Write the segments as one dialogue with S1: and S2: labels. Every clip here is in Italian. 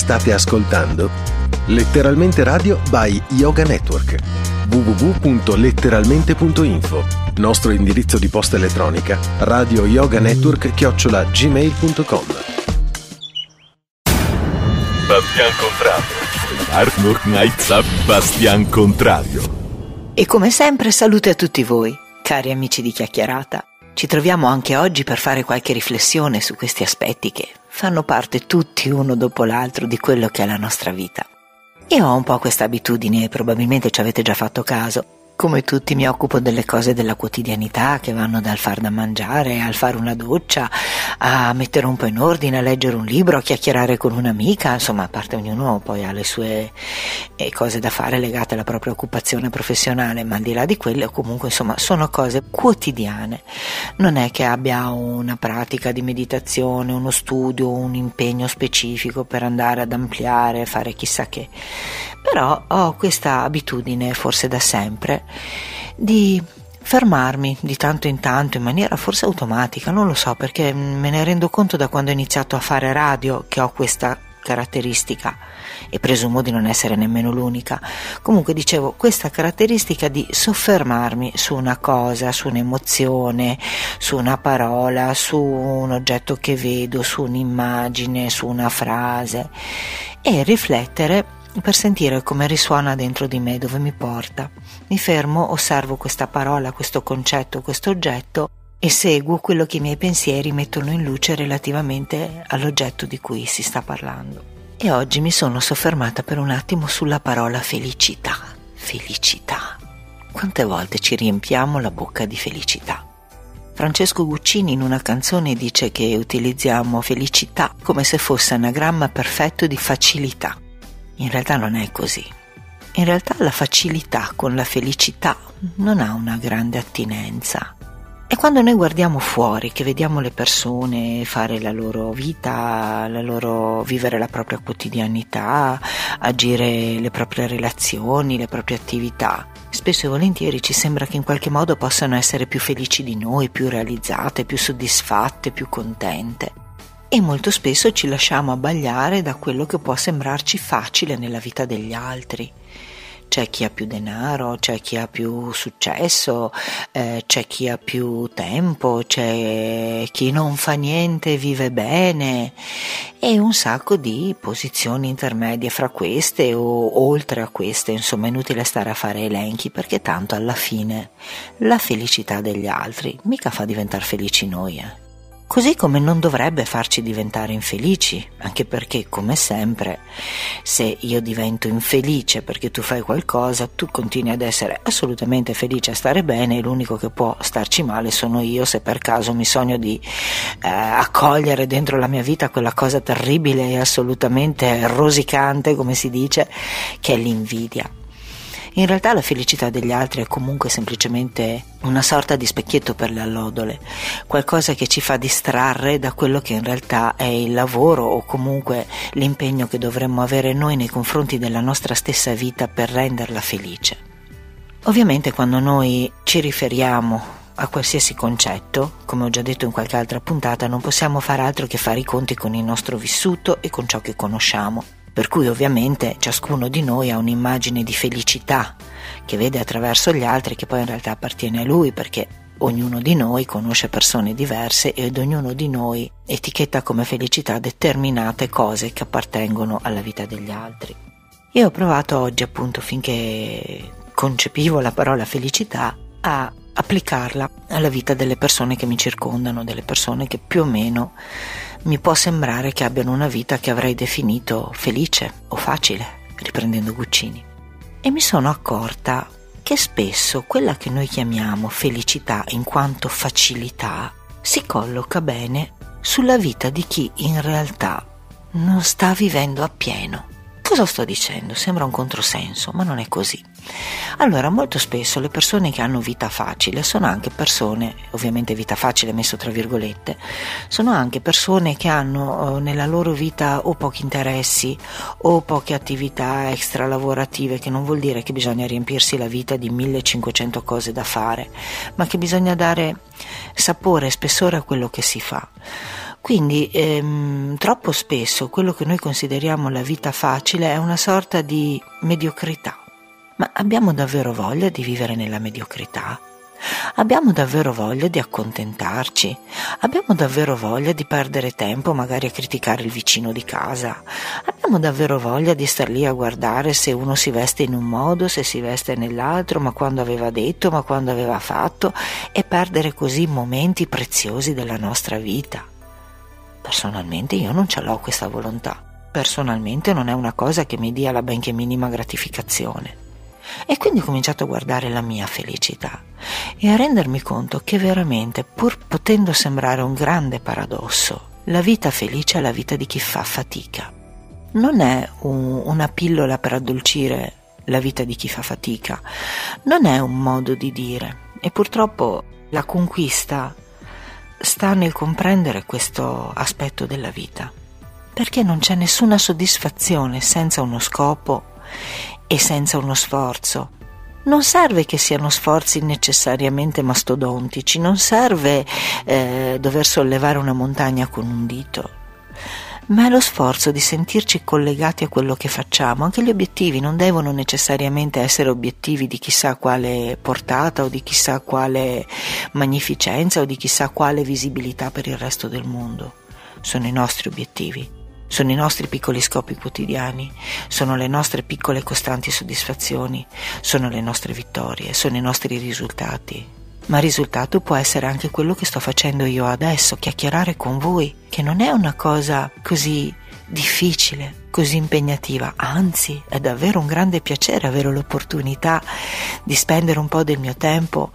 S1: State ascoltando Letteralmente Radio by Yoga Network. www.letteralmente.info Nostro indirizzo di posta elettronica radio yoga network chiocciola gmail.com
S2: Bastian Contrario. Arnold Knights Bastian Contrario.
S3: E come sempre salute a tutti voi, cari amici di chiacchierata. Ci troviamo anche oggi per fare qualche riflessione su questi aspetti che fanno parte tutti uno dopo l'altro di quello che è la nostra vita. Io ho un po' questa abitudine, probabilmente ci avete già fatto caso, come tutti mi occupo delle cose della quotidianità che vanno dal far da mangiare, al fare una doccia, a mettere un po' in ordine, a leggere un libro, a chiacchierare con un'amica, insomma a parte ognuno poi ha le sue eh, cose da fare legate alla propria occupazione professionale, ma al di là di quelle comunque insomma sono cose quotidiane. Non è che abbia una pratica di meditazione, uno studio, un impegno specifico per andare ad ampliare, fare chissà che però ho questa abitudine, forse da sempre, di fermarmi di tanto in tanto in maniera forse automatica, non lo so perché me ne rendo conto da quando ho iniziato a fare radio che ho questa caratteristica e presumo di non essere nemmeno l'unica. Comunque dicevo, questa caratteristica di soffermarmi su una cosa, su un'emozione, su una parola, su un oggetto che vedo, su un'immagine, su una frase e riflettere per sentire come risuona dentro di me, dove mi porta. Mi fermo, osservo questa parola, questo concetto, questo oggetto e seguo quello che i miei pensieri mettono in luce relativamente all'oggetto di cui si sta parlando. E oggi mi sono soffermata per un attimo sulla parola felicità. Felicità. Quante volte ci riempiamo la bocca di felicità? Francesco Guccini in una canzone dice che utilizziamo felicità come se fosse anagramma perfetto di facilità. In realtà non è così. In realtà la facilità con la felicità non ha una grande attinenza. E quando noi guardiamo fuori, che vediamo le persone fare la loro vita, la loro, vivere la propria quotidianità, agire le proprie relazioni, le proprie attività, spesso e volentieri ci sembra che in qualche modo possano essere più felici di noi, più realizzate, più soddisfatte, più contente e molto spesso ci lasciamo abbagliare da quello che può sembrarci facile nella vita degli altri. C'è chi ha più denaro, c'è chi ha più successo, eh, c'è chi ha più tempo, c'è chi non fa niente e vive bene e un sacco di posizioni intermedie fra queste o oltre a queste, insomma è inutile stare a fare elenchi perché tanto alla fine la felicità degli altri mica fa diventare felici noi. Eh così come non dovrebbe farci diventare infelici, anche perché, come sempre, se io divento infelice perché tu fai qualcosa, tu continui ad essere assolutamente felice a stare bene e l'unico che può starci male sono io se per caso mi sogno di eh, accogliere dentro la mia vita quella cosa terribile e assolutamente rosicante, come si dice, che è l'invidia. In realtà la felicità degli altri è comunque semplicemente una sorta di specchietto per le allodole, qualcosa che ci fa distrarre da quello che in realtà è il lavoro o comunque l'impegno che dovremmo avere noi nei confronti della nostra stessa vita per renderla felice. Ovviamente quando noi ci riferiamo a qualsiasi concetto, come ho già detto in qualche altra puntata, non possiamo fare altro che fare i conti con il nostro vissuto e con ciò che conosciamo per cui ovviamente ciascuno di noi ha un'immagine di felicità che vede attraverso gli altri che poi in realtà appartiene a lui perché ognuno di noi conosce persone diverse ed ognuno di noi etichetta come felicità determinate cose che appartengono alla vita degli altri. Io ho provato oggi appunto finché concepivo la parola felicità a applicarla alla vita delle persone che mi circondano, delle persone che più o meno mi può sembrare che abbiano una vita che avrei definito felice o facile, riprendendo Guccini. E mi sono accorta che spesso quella che noi chiamiamo felicità in quanto facilità si colloca bene sulla vita di chi in realtà non sta vivendo appieno. Cosa sto dicendo? Sembra un controsenso, ma non è così. Allora, molto spesso le persone che hanno vita facile sono anche persone, ovviamente vita facile messo tra virgolette, sono anche persone che hanno eh, nella loro vita o pochi interessi o poche attività extra lavorative, che non vuol dire che bisogna riempirsi la vita di 1500 cose da fare, ma che bisogna dare sapore e spessore a quello che si fa Quindi ehm, troppo spesso quello che noi consideriamo la vita facile è una sorta di mediocrità. Ma abbiamo davvero voglia di vivere nella mediocrità? Abbiamo davvero voglia di accontentarci? Abbiamo davvero voglia di perdere tempo magari a criticare il vicino di casa? Abbiamo davvero voglia di star lì a guardare se uno si veste in un modo, se si veste nell'altro, ma quando aveva detto, ma quando aveva fatto e perdere così momenti preziosi della nostra vita? Personalmente io non ce l'ho questa volontà. Personalmente non è una cosa che mi dia la benché minima gratificazione. E quindi ho cominciato a guardare la mia felicità e a rendermi conto che veramente, pur potendo sembrare un grande paradosso, la vita felice è la vita di chi fa fatica. Non è un, una pillola per addolcire la vita di chi fa fatica, non è un modo di dire e purtroppo la conquista sta nel comprendere questo aspetto della vita, perché non c'è nessuna soddisfazione senza uno scopo e senza uno sforzo. Non serve che siano sforzi necessariamente mastodontici, non serve eh, dover sollevare una montagna con un dito, ma è lo sforzo di sentirci collegati a quello che facciamo. Anche gli obiettivi non devono necessariamente essere obiettivi di chissà quale portata o di chissà quale magnificenza o di chissà quale visibilità per il resto del mondo. Sono i nostri obiettivi, sono i nostri piccoli scopi quotidiani, sono le nostre piccole costanti soddisfazioni, sono le nostre vittorie, sono i nostri risultati, ma il risultato può essere anche quello che sto facendo io adesso, chiacchierare con voi, che non è una cosa così difficile, così impegnativa, anzi è davvero un grande piacere avere l'opportunità di spendere un po' del mio tempo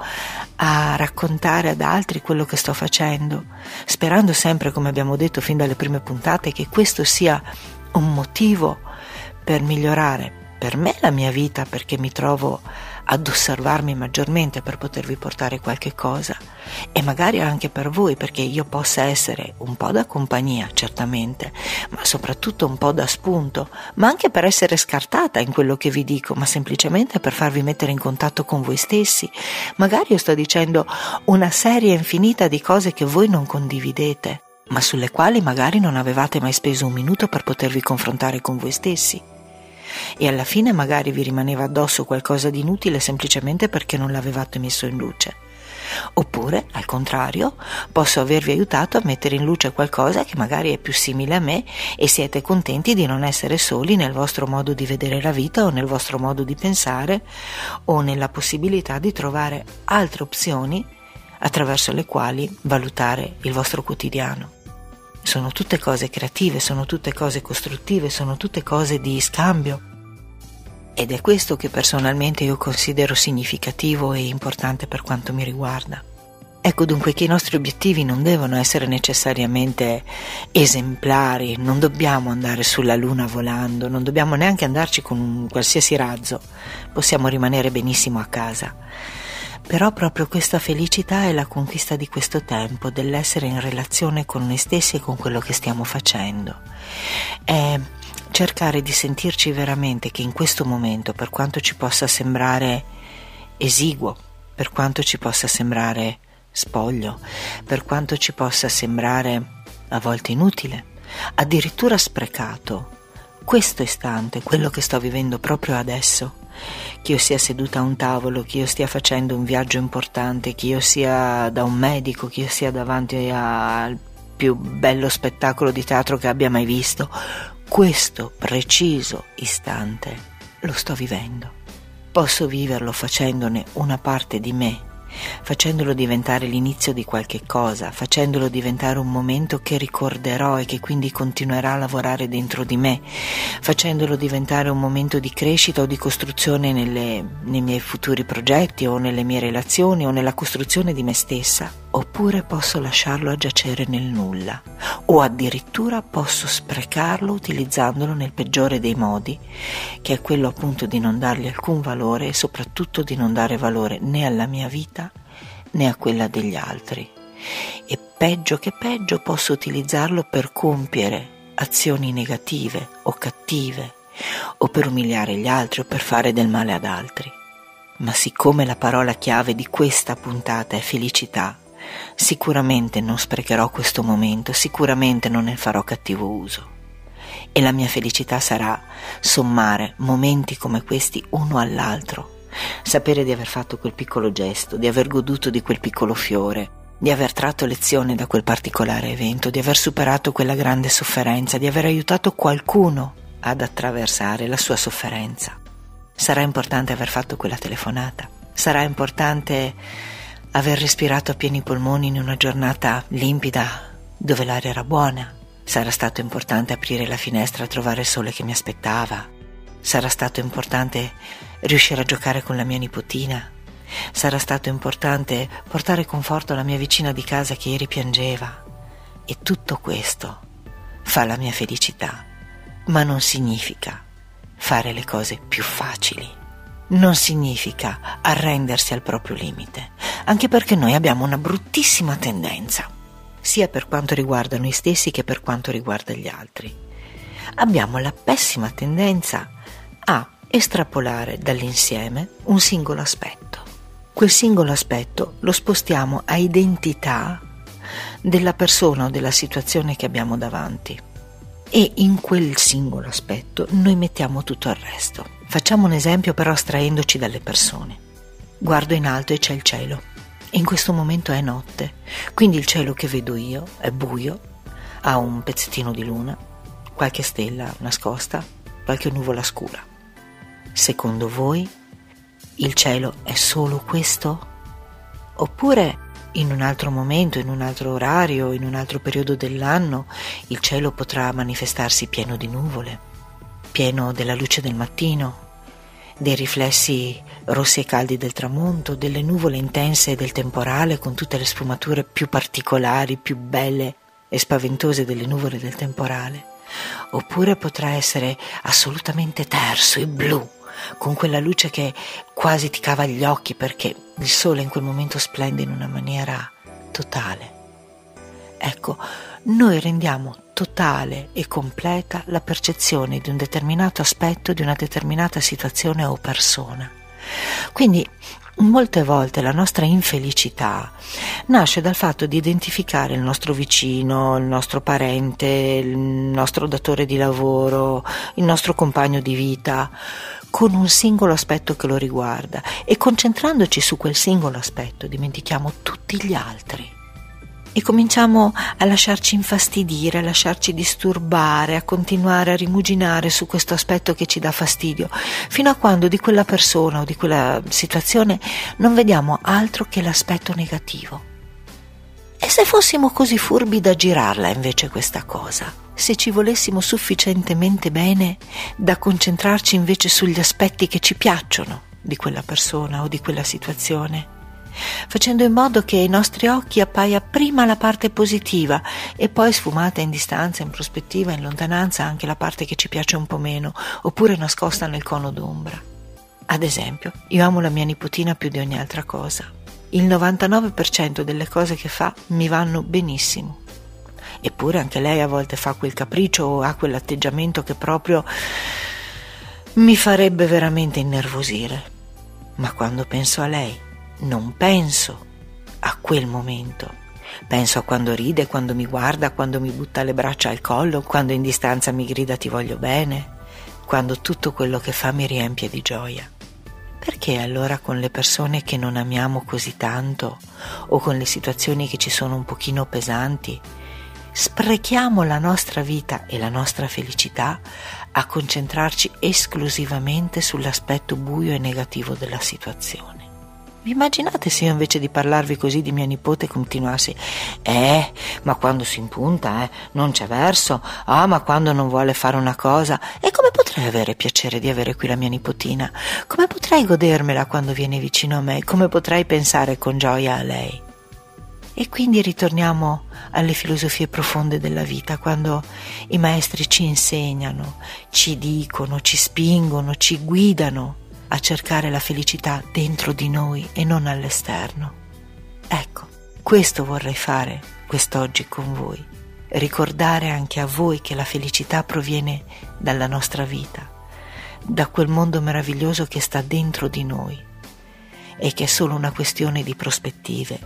S3: a raccontare ad altri quello che sto facendo, sperando sempre, come abbiamo detto fin dalle prime puntate, che questo sia un motivo per migliorare per me la mia vita perché mi trovo ad osservarmi maggiormente per potervi portare qualche cosa. E magari anche per voi perché io possa essere un po' da compagnia certamente ma soprattutto un po' da spunto ma anche per essere scartata in quello che vi dico ma semplicemente per farvi mettere in contatto con voi stessi. Magari io sto dicendo una serie infinita di cose che voi non condividete ma sulle quali magari non avevate mai speso un minuto per potervi confrontare con voi stessi e alla fine magari vi rimaneva addosso qualcosa di inutile semplicemente perché non l'avevate messo in luce. Oppure, al contrario, posso avervi aiutato a mettere in luce qualcosa che magari è più simile a me e siete contenti di non essere soli nel vostro modo di vedere la vita o nel vostro modo di pensare o nella possibilità di trovare altre opzioni attraverso le quali valutare il vostro quotidiano. Sono tutte cose creative, sono tutte cose costruttive, sono tutte cose di scambio. Ed è questo che personalmente io considero significativo e importante per quanto mi riguarda. Ecco dunque che i nostri obiettivi non devono essere necessariamente esemplari, non dobbiamo andare sulla luna volando, non dobbiamo neanche andarci con un qualsiasi razzo, possiamo rimanere benissimo a casa. Però proprio questa felicità è la conquista di questo tempo, dell'essere in relazione con noi stessi e con quello che stiamo facendo. È cercare di sentirci veramente che in questo momento, per quanto ci possa sembrare esiguo, per quanto ci possa sembrare spoglio, per quanto ci possa sembrare a volte inutile, addirittura sprecato, questo istante, quello che sto vivendo proprio adesso, che io sia seduta a un tavolo, che io stia facendo un viaggio importante, che io sia da un medico, che io sia davanti al più bello spettacolo di teatro che abbia mai visto, questo preciso istante lo sto vivendo. Posso viverlo facendone una parte di me facendolo diventare l'inizio di qualche cosa, facendolo diventare un momento che ricorderò e che quindi continuerà a lavorare dentro di me, facendolo diventare un momento di crescita o di costruzione nelle, nei miei futuri progetti o nelle mie relazioni o nella costruzione di me stessa, oppure posso lasciarlo a giacere nel nulla, o addirittura posso sprecarlo utilizzandolo nel peggiore dei modi, che è quello appunto di non dargli alcun valore e soprattutto di non dare valore né alla mia vita né a quella degli altri. E peggio che peggio posso utilizzarlo per compiere azioni negative o cattive, o per umiliare gli altri o per fare del male ad altri. Ma siccome la parola chiave di questa puntata è felicità, Sicuramente non sprecherò questo momento, sicuramente non ne farò cattivo uso. E la mia felicità sarà sommare momenti come questi uno all'altro, sapere di aver fatto quel piccolo gesto, di aver goduto di quel piccolo fiore, di aver tratto lezione da quel particolare evento, di aver superato quella grande sofferenza, di aver aiutato qualcuno ad attraversare la sua sofferenza. Sarà importante aver fatto quella telefonata, sarà importante aver respirato a pieni polmoni in una giornata limpida dove l'aria era buona. Sarà stato importante aprire la finestra a trovare il sole che mi aspettava. Sarà stato importante riuscire a giocare con la mia nipotina. Sarà stato importante portare conforto alla mia vicina di casa che ieri piangeva. E tutto questo fa la mia felicità, ma non significa fare le cose più facili non significa arrendersi al proprio limite, anche perché noi abbiamo una bruttissima tendenza, sia per quanto riguarda noi stessi che per quanto riguarda gli altri. Abbiamo la pessima tendenza a estrapolare dall'insieme un singolo aspetto. Quel singolo aspetto lo spostiamo a identità della persona o della situazione che abbiamo davanti e in quel singolo aspetto noi mettiamo tutto il resto. Facciamo un esempio però astraendoci dalle persone. Guardo in alto e c'è il cielo. In questo momento è notte, quindi il cielo che vedo io è buio, ha un pezzettino di luna, qualche stella nascosta, qualche nuvola scura. Secondo voi il cielo è solo questo? Oppure in un altro momento, in un altro orario, in un altro periodo dell'anno, il cielo potrà manifestarsi pieno di nuvole, pieno della luce del mattino, dei riflessi rossi e caldi del tramonto, delle nuvole intense del temporale con tutte le sfumature più particolari, più belle e spaventose delle nuvole del temporale. Oppure potrà essere assolutamente terso e blu, con quella luce che quasi ti cava gli occhi perché il sole in quel momento splende in una maniera totale. Ecco, noi rendiamo totale e completa la percezione di un determinato aspetto, di una determinata situazione o persona. Quindi molte volte la nostra infelicità nasce dal fatto di identificare il nostro vicino, il nostro parente, il nostro datore di lavoro, il nostro compagno di vita con un singolo aspetto che lo riguarda. E concentrandoci su quel singolo aspetto dimentichiamo tutti gli altri e cominciamo a lasciarci infastidire, a lasciarci disturbare, a continuare a rimuginare su questo aspetto che ci dà fastidio, fino a quando di quella persona o di quella situazione non vediamo altro che l'aspetto negativo. E se fossimo così furbi da girarla invece questa cosa? Se ci volessimo sufficientemente bene da concentrarci invece sugli aspetti che ci piacciono di quella persona o di quella situazione? Facendo in modo che ai nostri occhi appaia prima la parte positiva e poi sfumata in distanza, in prospettiva, in lontananza anche la parte che ci piace un po' meno, oppure nascosta nel cono d'ombra. Ad esempio, io amo la mia nipotina più di ogni altra cosa. Il 99% delle cose che fa mi vanno benissimo. Eppure anche lei a volte fa quel capriccio o ha quell'atteggiamento che proprio mi farebbe veramente innervosire. Ma quando penso a lei non penso a quel momento. Penso a quando ride, quando mi guarda, quando mi butta le braccia al collo, quando in distanza mi grida ti voglio bene, quando tutto quello che fa mi riempie di gioia. Perché allora con le persone che non amiamo così tanto o con le situazioni che ci sono un pochino pesanti, sprechiamo la nostra vita e la nostra felicità a concentrarci esclusivamente sull'aspetto buio e negativo della situazione? Vi immaginate se io invece di parlarvi così di mia nipote continuassi Eh, ma quando si impunta, eh, non c'è verso. Ah, ma quando non vuole fare una cosa. E come potrei avere piacere di avere qui la mia nipotina? Come potrei godermela quando viene vicino a me? Come potrei pensare con gioia a lei? E quindi ritorniamo alle filosofie profonde della vita, quando i maestri ci insegnano, ci dicono, ci spingono, ci guidano a cercare la felicità dentro di noi e non all'esterno. Ecco, questo vorrei fare quest'oggi con voi, ricordare anche a voi che la felicità proviene dalla nostra vita, da quel mondo meraviglioso che sta dentro di noi e che è solo una questione di prospettive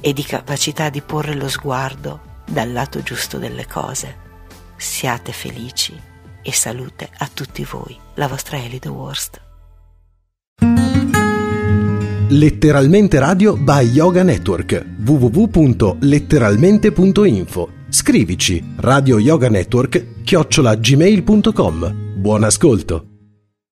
S3: e di capacità di porre lo sguardo dal lato giusto delle cose. Siate felici e salute a tutti voi, la vostra Elide Worst.
S1: Letteralmente Radio by Yoga Network www.letteralmente.info Scrivici Radio Yoga Network chiocciolagmail.com Buon ascolto!